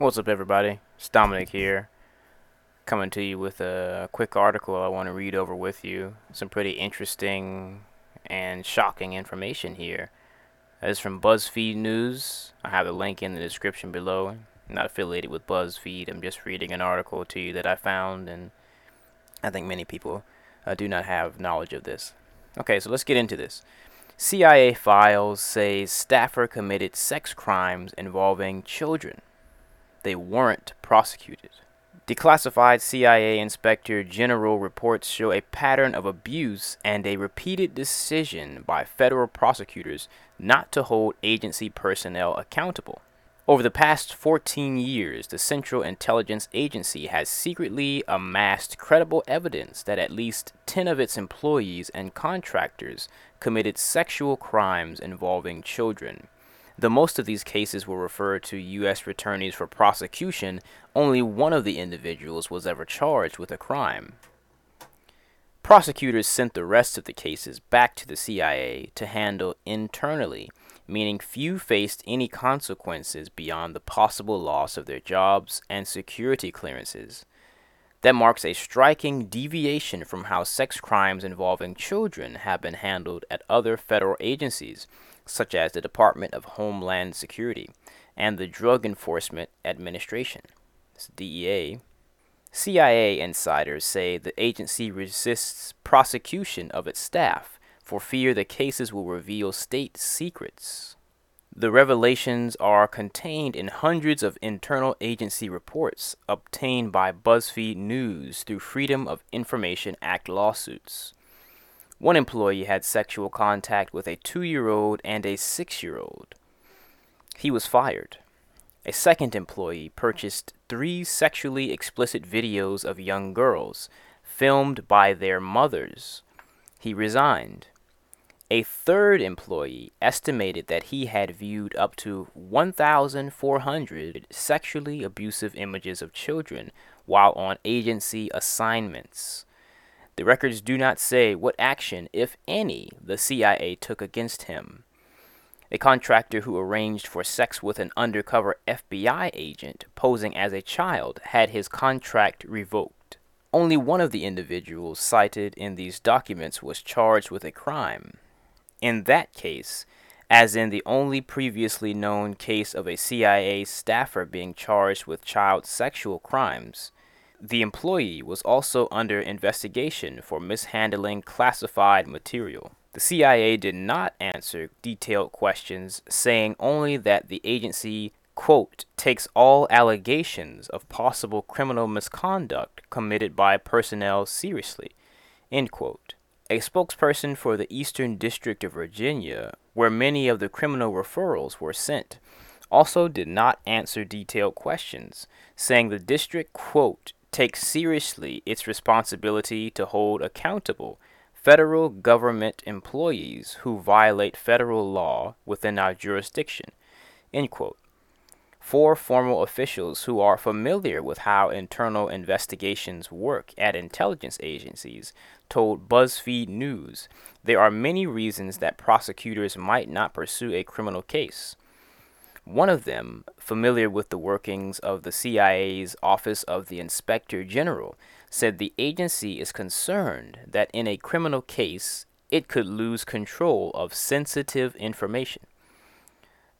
What's up, everybody? It's Dominic here, coming to you with a quick article I want to read over with you. Some pretty interesting and shocking information here. Is from BuzzFeed News. I have the link in the description below. I'm not affiliated with BuzzFeed, I'm just reading an article to you that I found, and I think many people uh, do not have knowledge of this. Okay, so let's get into this. CIA files say staffer committed sex crimes involving children they weren't prosecuted. Declassified CIA Inspector General reports show a pattern of abuse and a repeated decision by federal prosecutors not to hold agency personnel accountable. Over the past 14 years, the Central Intelligence Agency has secretly amassed credible evidence that at least 10 of its employees and contractors committed sexual crimes involving children. Though most of these cases were referred to U.S. attorneys for prosecution, only one of the individuals was ever charged with a crime. Prosecutors sent the rest of the cases back to the CIA to handle internally, meaning few faced any consequences beyond the possible loss of their jobs and security clearances. That marks a striking deviation from how sex crimes involving children have been handled at other federal agencies, such as the Department of Homeland Security and the Drug Enforcement Administration, DEA. CIA insiders say the agency resists prosecution of its staff for fear the cases will reveal state secrets. The revelations are contained in hundreds of internal agency reports obtained by BuzzFeed News through Freedom of Information Act lawsuits. One employee had sexual contact with a two year old and a six year old. He was fired. A second employee purchased three sexually explicit videos of young girls, filmed by their mothers. He resigned. A third employee estimated that he had viewed up to 1,400 sexually abusive images of children while on agency assignments. The records do not say what action, if any, the CIA took against him. A contractor who arranged for sex with an undercover FBI agent posing as a child had his contract revoked. Only one of the individuals cited in these documents was charged with a crime. In that case, as in the only previously known case of a CIA staffer being charged with child sexual crimes, the employee was also under investigation for mishandling classified material. The CIA did not answer detailed questions, saying only that the agency, quote, takes all allegations of possible criminal misconduct committed by personnel seriously, end quote. A spokesperson for the Eastern District of Virginia, where many of the criminal referrals were sent, also did not answer detailed questions, saying the district, quote, takes seriously its responsibility to hold accountable federal government employees who violate federal law within our jurisdiction. Four formal officials who are familiar with how internal investigations work at intelligence agencies told BuzzFeed News there are many reasons that prosecutors might not pursue a criminal case. One of them, familiar with the workings of the CIA's Office of the Inspector General, said the agency is concerned that in a criminal case it could lose control of sensitive information.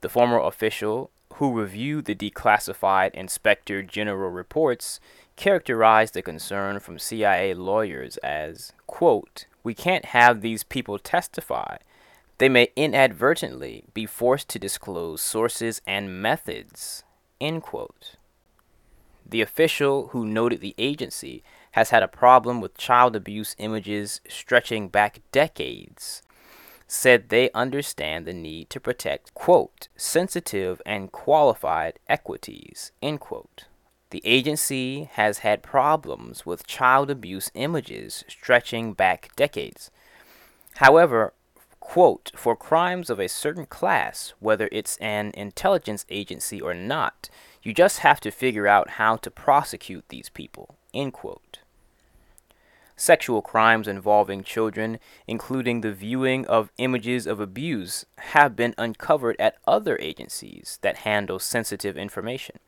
The former official who reviewed the declassified Inspector General reports characterized the concern from CIA lawyers as, quote, we can't have these people testify they may inadvertently be forced to disclose sources and methods. End quote. The official who noted the agency has had a problem with child abuse images stretching back decades said they understand the need to protect, quote, sensitive and qualified equities, end quote. The agency has had problems with child abuse images stretching back decades. However, quote, for crimes of a certain class, whether it's an intelligence agency or not, you just have to figure out how to prosecute these people, end quote. Sexual crimes involving children, including the viewing of images of abuse, have been uncovered at other agencies that handle sensitive information.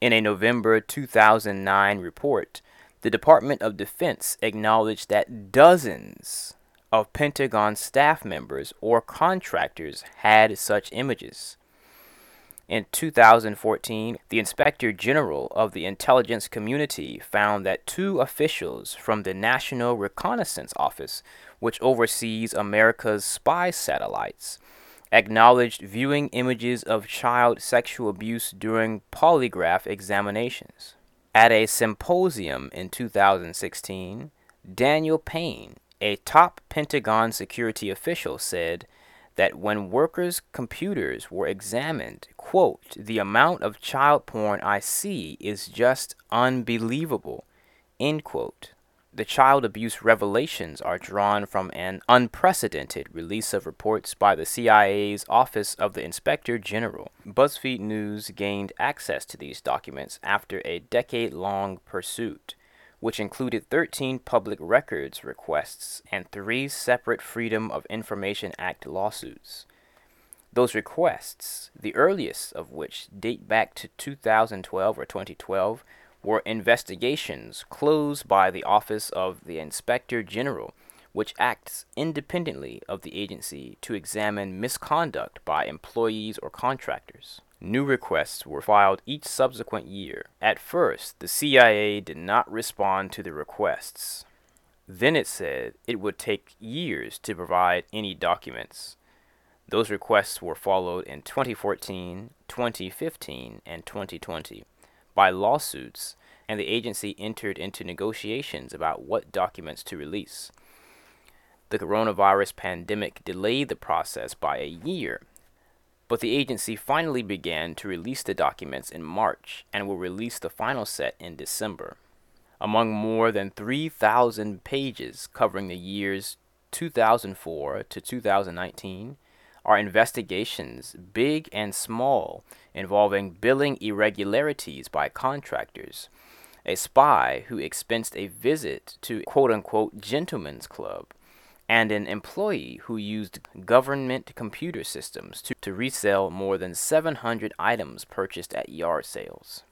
In a November 2009 report, the Department of Defense acknowledged that dozens of Pentagon staff members or contractors had such images. In 2014, the Inspector General of the intelligence community found that two officials from the National Reconnaissance Office, which oversees America's spy satellites, acknowledged viewing images of child sexual abuse during polygraph examinations. At a symposium in 2016, Daniel Payne, a top Pentagon security official, said that when workers' computers were examined, quote, the amount of child porn I see is just unbelievable, end quote. The child abuse revelations are drawn from an unprecedented release of reports by the CIA's Office of the Inspector General. BuzzFeed News gained access to these documents after a decade long pursuit which included 13 public records requests and three separate Freedom of Information Act lawsuits. Those requests, the earliest of which date back to 2012 or 2012, were investigations closed by the Office of the Inspector General, which acts independently of the agency to examine misconduct by employees or contractors. New requests were filed each subsequent year. At first, the CIA did not respond to the requests. Then it said it would take years to provide any documents. Those requests were followed in 2014, 2015, and 2020 by lawsuits, and the agency entered into negotiations about what documents to release. The coronavirus pandemic delayed the process by a year but the agency finally began to release the documents in March and will release the final set in December. Among more than 3,000 pages covering the years 2004 to 2019 are investigations, big and small, involving billing irregularities by contractors, a spy who expensed a visit to quote unquote gentlemen's club, and an employee who used government computer systems to, to resell more than 700 items purchased at yard sales.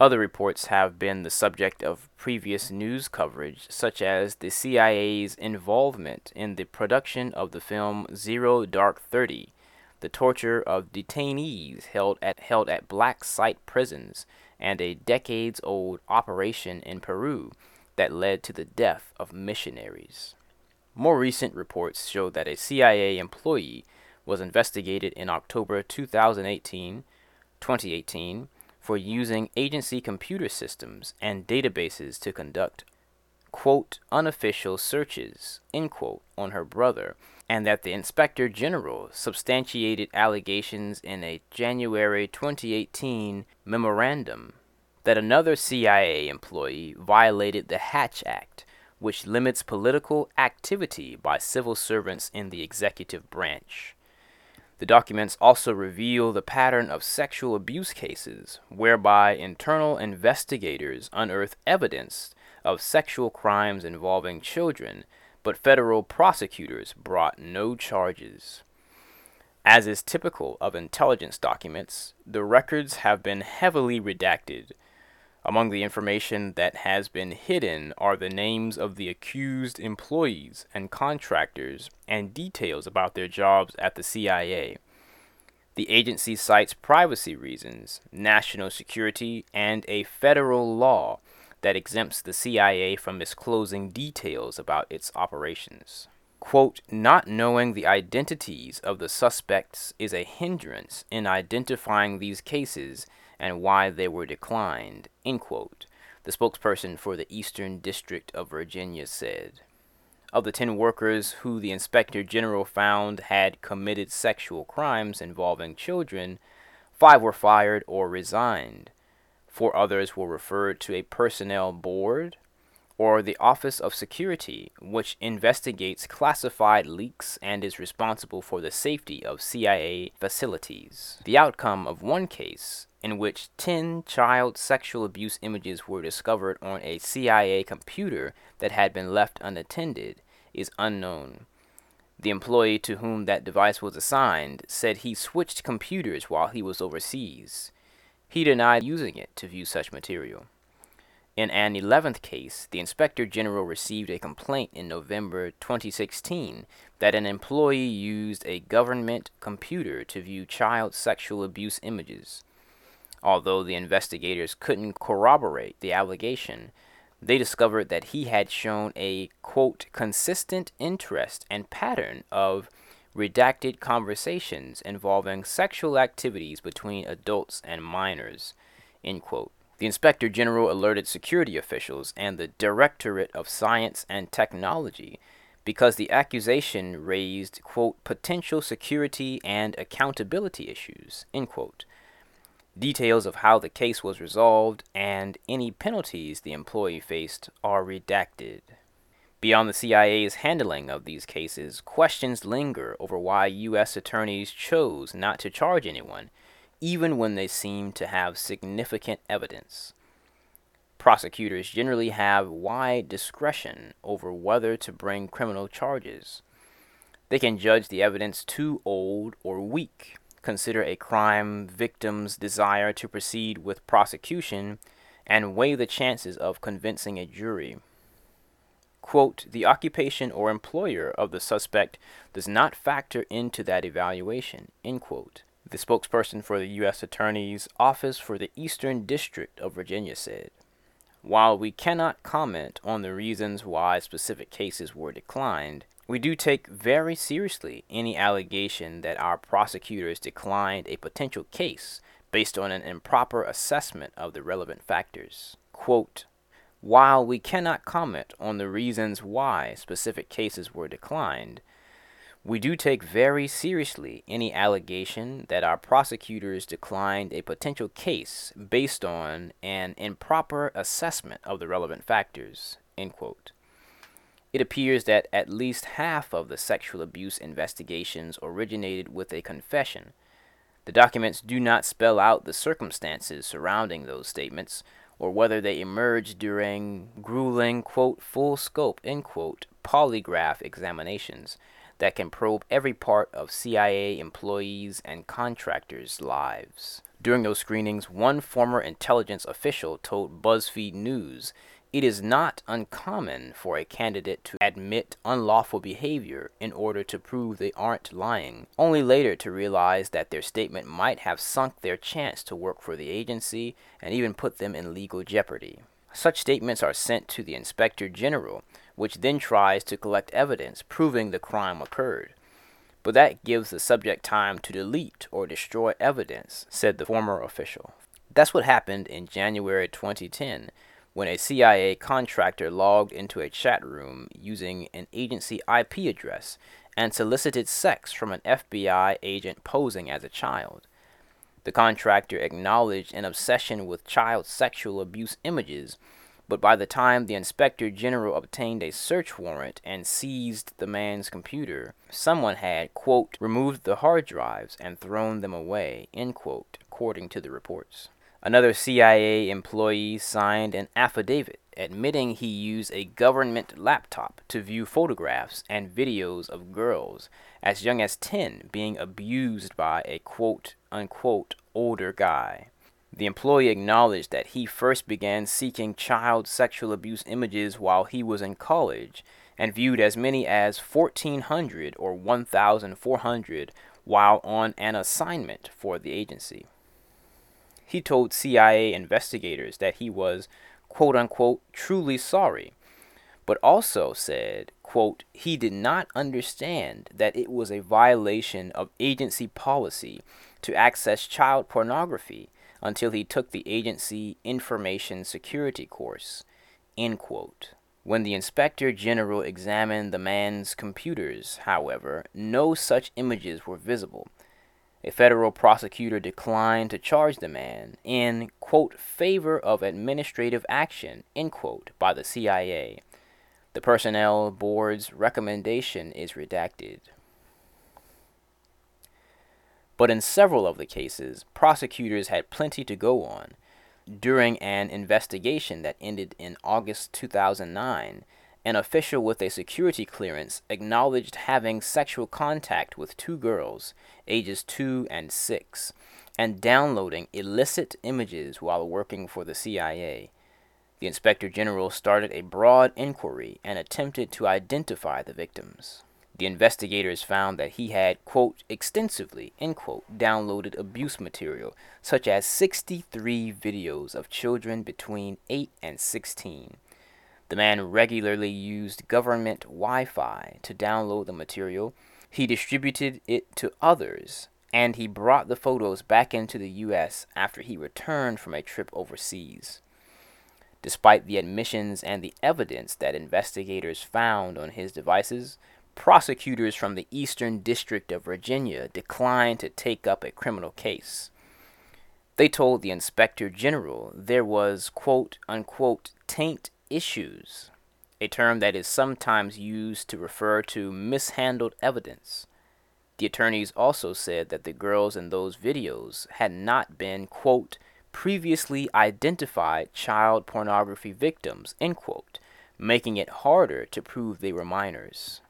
Other reports have been the subject of previous news coverage, such as the CIA's involvement in the production of the film Zero Dark Thirty, the torture of detainees held at, held at black site prisons, and a decades old operation in Peru that led to the death of missionaries. More recent reports show that a CIA employee was investigated in October 2018, 2018 for using agency computer systems and databases to conduct quote unofficial searches end quote on her brother and that the inspector general substantiated allegations in a January 2018 memorandum that another CIA employee violated the Hatch Act which limits political activity by civil servants in the executive branch. The documents also reveal the pattern of sexual abuse cases, whereby internal investigators unearth evidence of sexual crimes involving children, but federal prosecutors brought no charges. As is typical of intelligence documents, the records have been heavily redacted among the information that has been hidden are the names of the accused employees and contractors and details about their jobs at the CIA. The agency cites privacy reasons, national security, and a federal law that exempts the CIA from disclosing details about its operations. Quote, not knowing the identities of the suspects is a hindrance in identifying these cases and why they were declined, end quote, the spokesperson for the Eastern District of Virginia said. Of the 10 workers who the Inspector General found had committed sexual crimes involving children, five were fired or resigned. Four others were referred to a personnel board or the Office of Security, which investigates classified leaks and is responsible for the safety of CIA facilities. The outcome of one case in which 10 child sexual abuse images were discovered on a CIA computer that had been left unattended, is unknown. The employee to whom that device was assigned said he switched computers while he was overseas. He denied using it to view such material. In an 11th case, the Inspector General received a complaint in November 2016 that an employee used a government computer to view child sexual abuse images. Although the investigators couldn't corroborate the allegation, they discovered that he had shown a quote consistent interest and pattern of redacted conversations involving sexual activities between adults and minors end quote the inspector general alerted security officials and the directorate of science and technology because the accusation raised quote potential security and accountability issues end quote Details of how the case was resolved and any penalties the employee faced are redacted. Beyond the CIA's handling of these cases, questions linger over why U.S. attorneys chose not to charge anyone, even when they seem to have significant evidence. Prosecutors generally have wide discretion over whether to bring criminal charges. They can judge the evidence too old or weak consider a crime victim's desire to proceed with prosecution, and weigh the chances of convincing a jury. Quote, the occupation or employer of the suspect does not factor into that evaluation, end quote. The spokesperson for the U.S. Attorney's Office for the Eastern District of Virginia said. While we cannot comment on the reasons why specific cases were declined, we do take very seriously any allegation that our prosecutors declined a potential case based on an improper assessment of the relevant factors. Quote, While we cannot comment on the reasons why specific cases were declined, we do take very seriously any allegation that our prosecutors declined a potential case based on an improper assessment of the relevant factors. End quote. It appears that at least half of the sexual abuse investigations originated with a confession. The documents do not spell out the circumstances surrounding those statements, or whether they emerged during grueling, quote, full scope, end quote, polygraph examinations that can probe every part of CIA employees and contractors' lives. During those screenings, one former intelligence official told BuzzFeed News it is not uncommon for a candidate to admit unlawful behavior in order to prove they aren't lying, only later to realize that their statement might have sunk their chance to work for the agency and even put them in legal jeopardy. Such statements are sent to the Inspector General, which then tries to collect evidence proving the crime occurred. But that gives the subject time to delete or destroy evidence, said the former official. That's what happened in January 2010 when a CIA contractor logged into a chat room using an agency IP address and solicited sex from an FBI agent posing as a child. The contractor acknowledged an obsession with child sexual abuse images, but by the time the inspector general obtained a search warrant and seized the man's computer, someone had, quote, removed the hard drives and thrown them away, end quote, according to the reports. Another CIA employee signed an affidavit admitting he used a government laptop to view photographs and videos of girls as young as 10 being abused by a quote unquote older guy. The employee acknowledged that he first began seeking child sexual abuse images while he was in college and viewed as many as 1,400 or 1,400 while on an assignment for the agency. He told CIA investigators that he was, quote unquote, truly sorry, but also said, quote, he did not understand that it was a violation of agency policy to access child pornography until he took the agency information security course. When the inspector general examined the man's computers, however, no such images were visible, a federal prosecutor declined to charge the man in, quote, favor of administrative action, end quote, by the CIA. The personnel board's recommendation is redacted. But in several of the cases, prosecutors had plenty to go on. During an investigation that ended in August 2009, an official with a security clearance acknowledged having sexual contact with two girls, ages 2 and 6, and downloading illicit images while working for the CIA. The Inspector General started a broad inquiry and attempted to identify the victims. The investigators found that he had, quote, extensively, end quote, downloaded abuse material, such as 63 videos of children between 8 and 16. The man regularly used government Wi Fi to download the material. He distributed it to others, and he brought the photos back into the U.S. after he returned from a trip overseas. Despite the admissions and the evidence that investigators found on his devices, prosecutors from the Eastern District of Virginia declined to take up a criminal case. They told the inspector general there was, quote unquote, taint issues, a term that is sometimes used to refer to mishandled evidence. The attorneys also said that the girls in those videos had not been, quote, previously identified child pornography victims, end quote, making it harder to prove they were minors.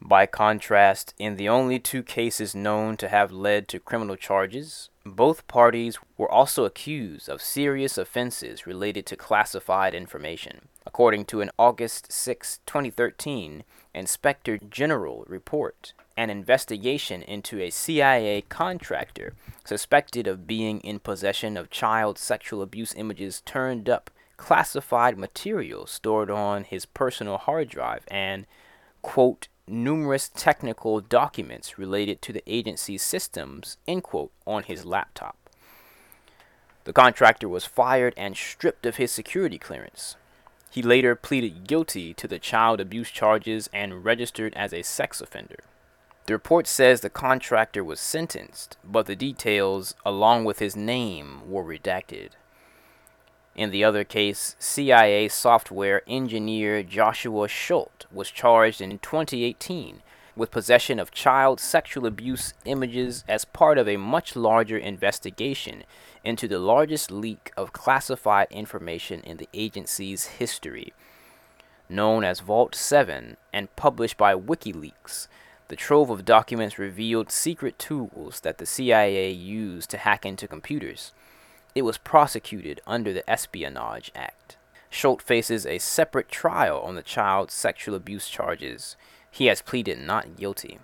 By contrast, in the only two cases known to have led to criminal charges, both parties were also accused of serious offenses related to classified information. According to an August 6, 2013, Inspector General report, an investigation into a CIA contractor suspected of being in possession of child sexual abuse images turned up classified material stored on his personal hard drive and, quote, numerous technical documents related to the agency's systems, end quote, on his laptop. The contractor was fired and stripped of his security clearance. He later pleaded guilty to the child abuse charges and registered as a sex offender. The report says the contractor was sentenced, but the details, along with his name, were redacted. In the other case, CIA software engineer Joshua Schultz was charged in 2018 with possession of child sexual abuse images as part of a much larger investigation into the largest leak of classified information in the agency's history. Known as Vault 7 and published by WikiLeaks, the trove of documents revealed secret tools that the CIA used to hack into computers. It was prosecuted under the Espionage Act. Schultz faces a separate trial on the child sexual abuse charges. He has pleaded not guilty.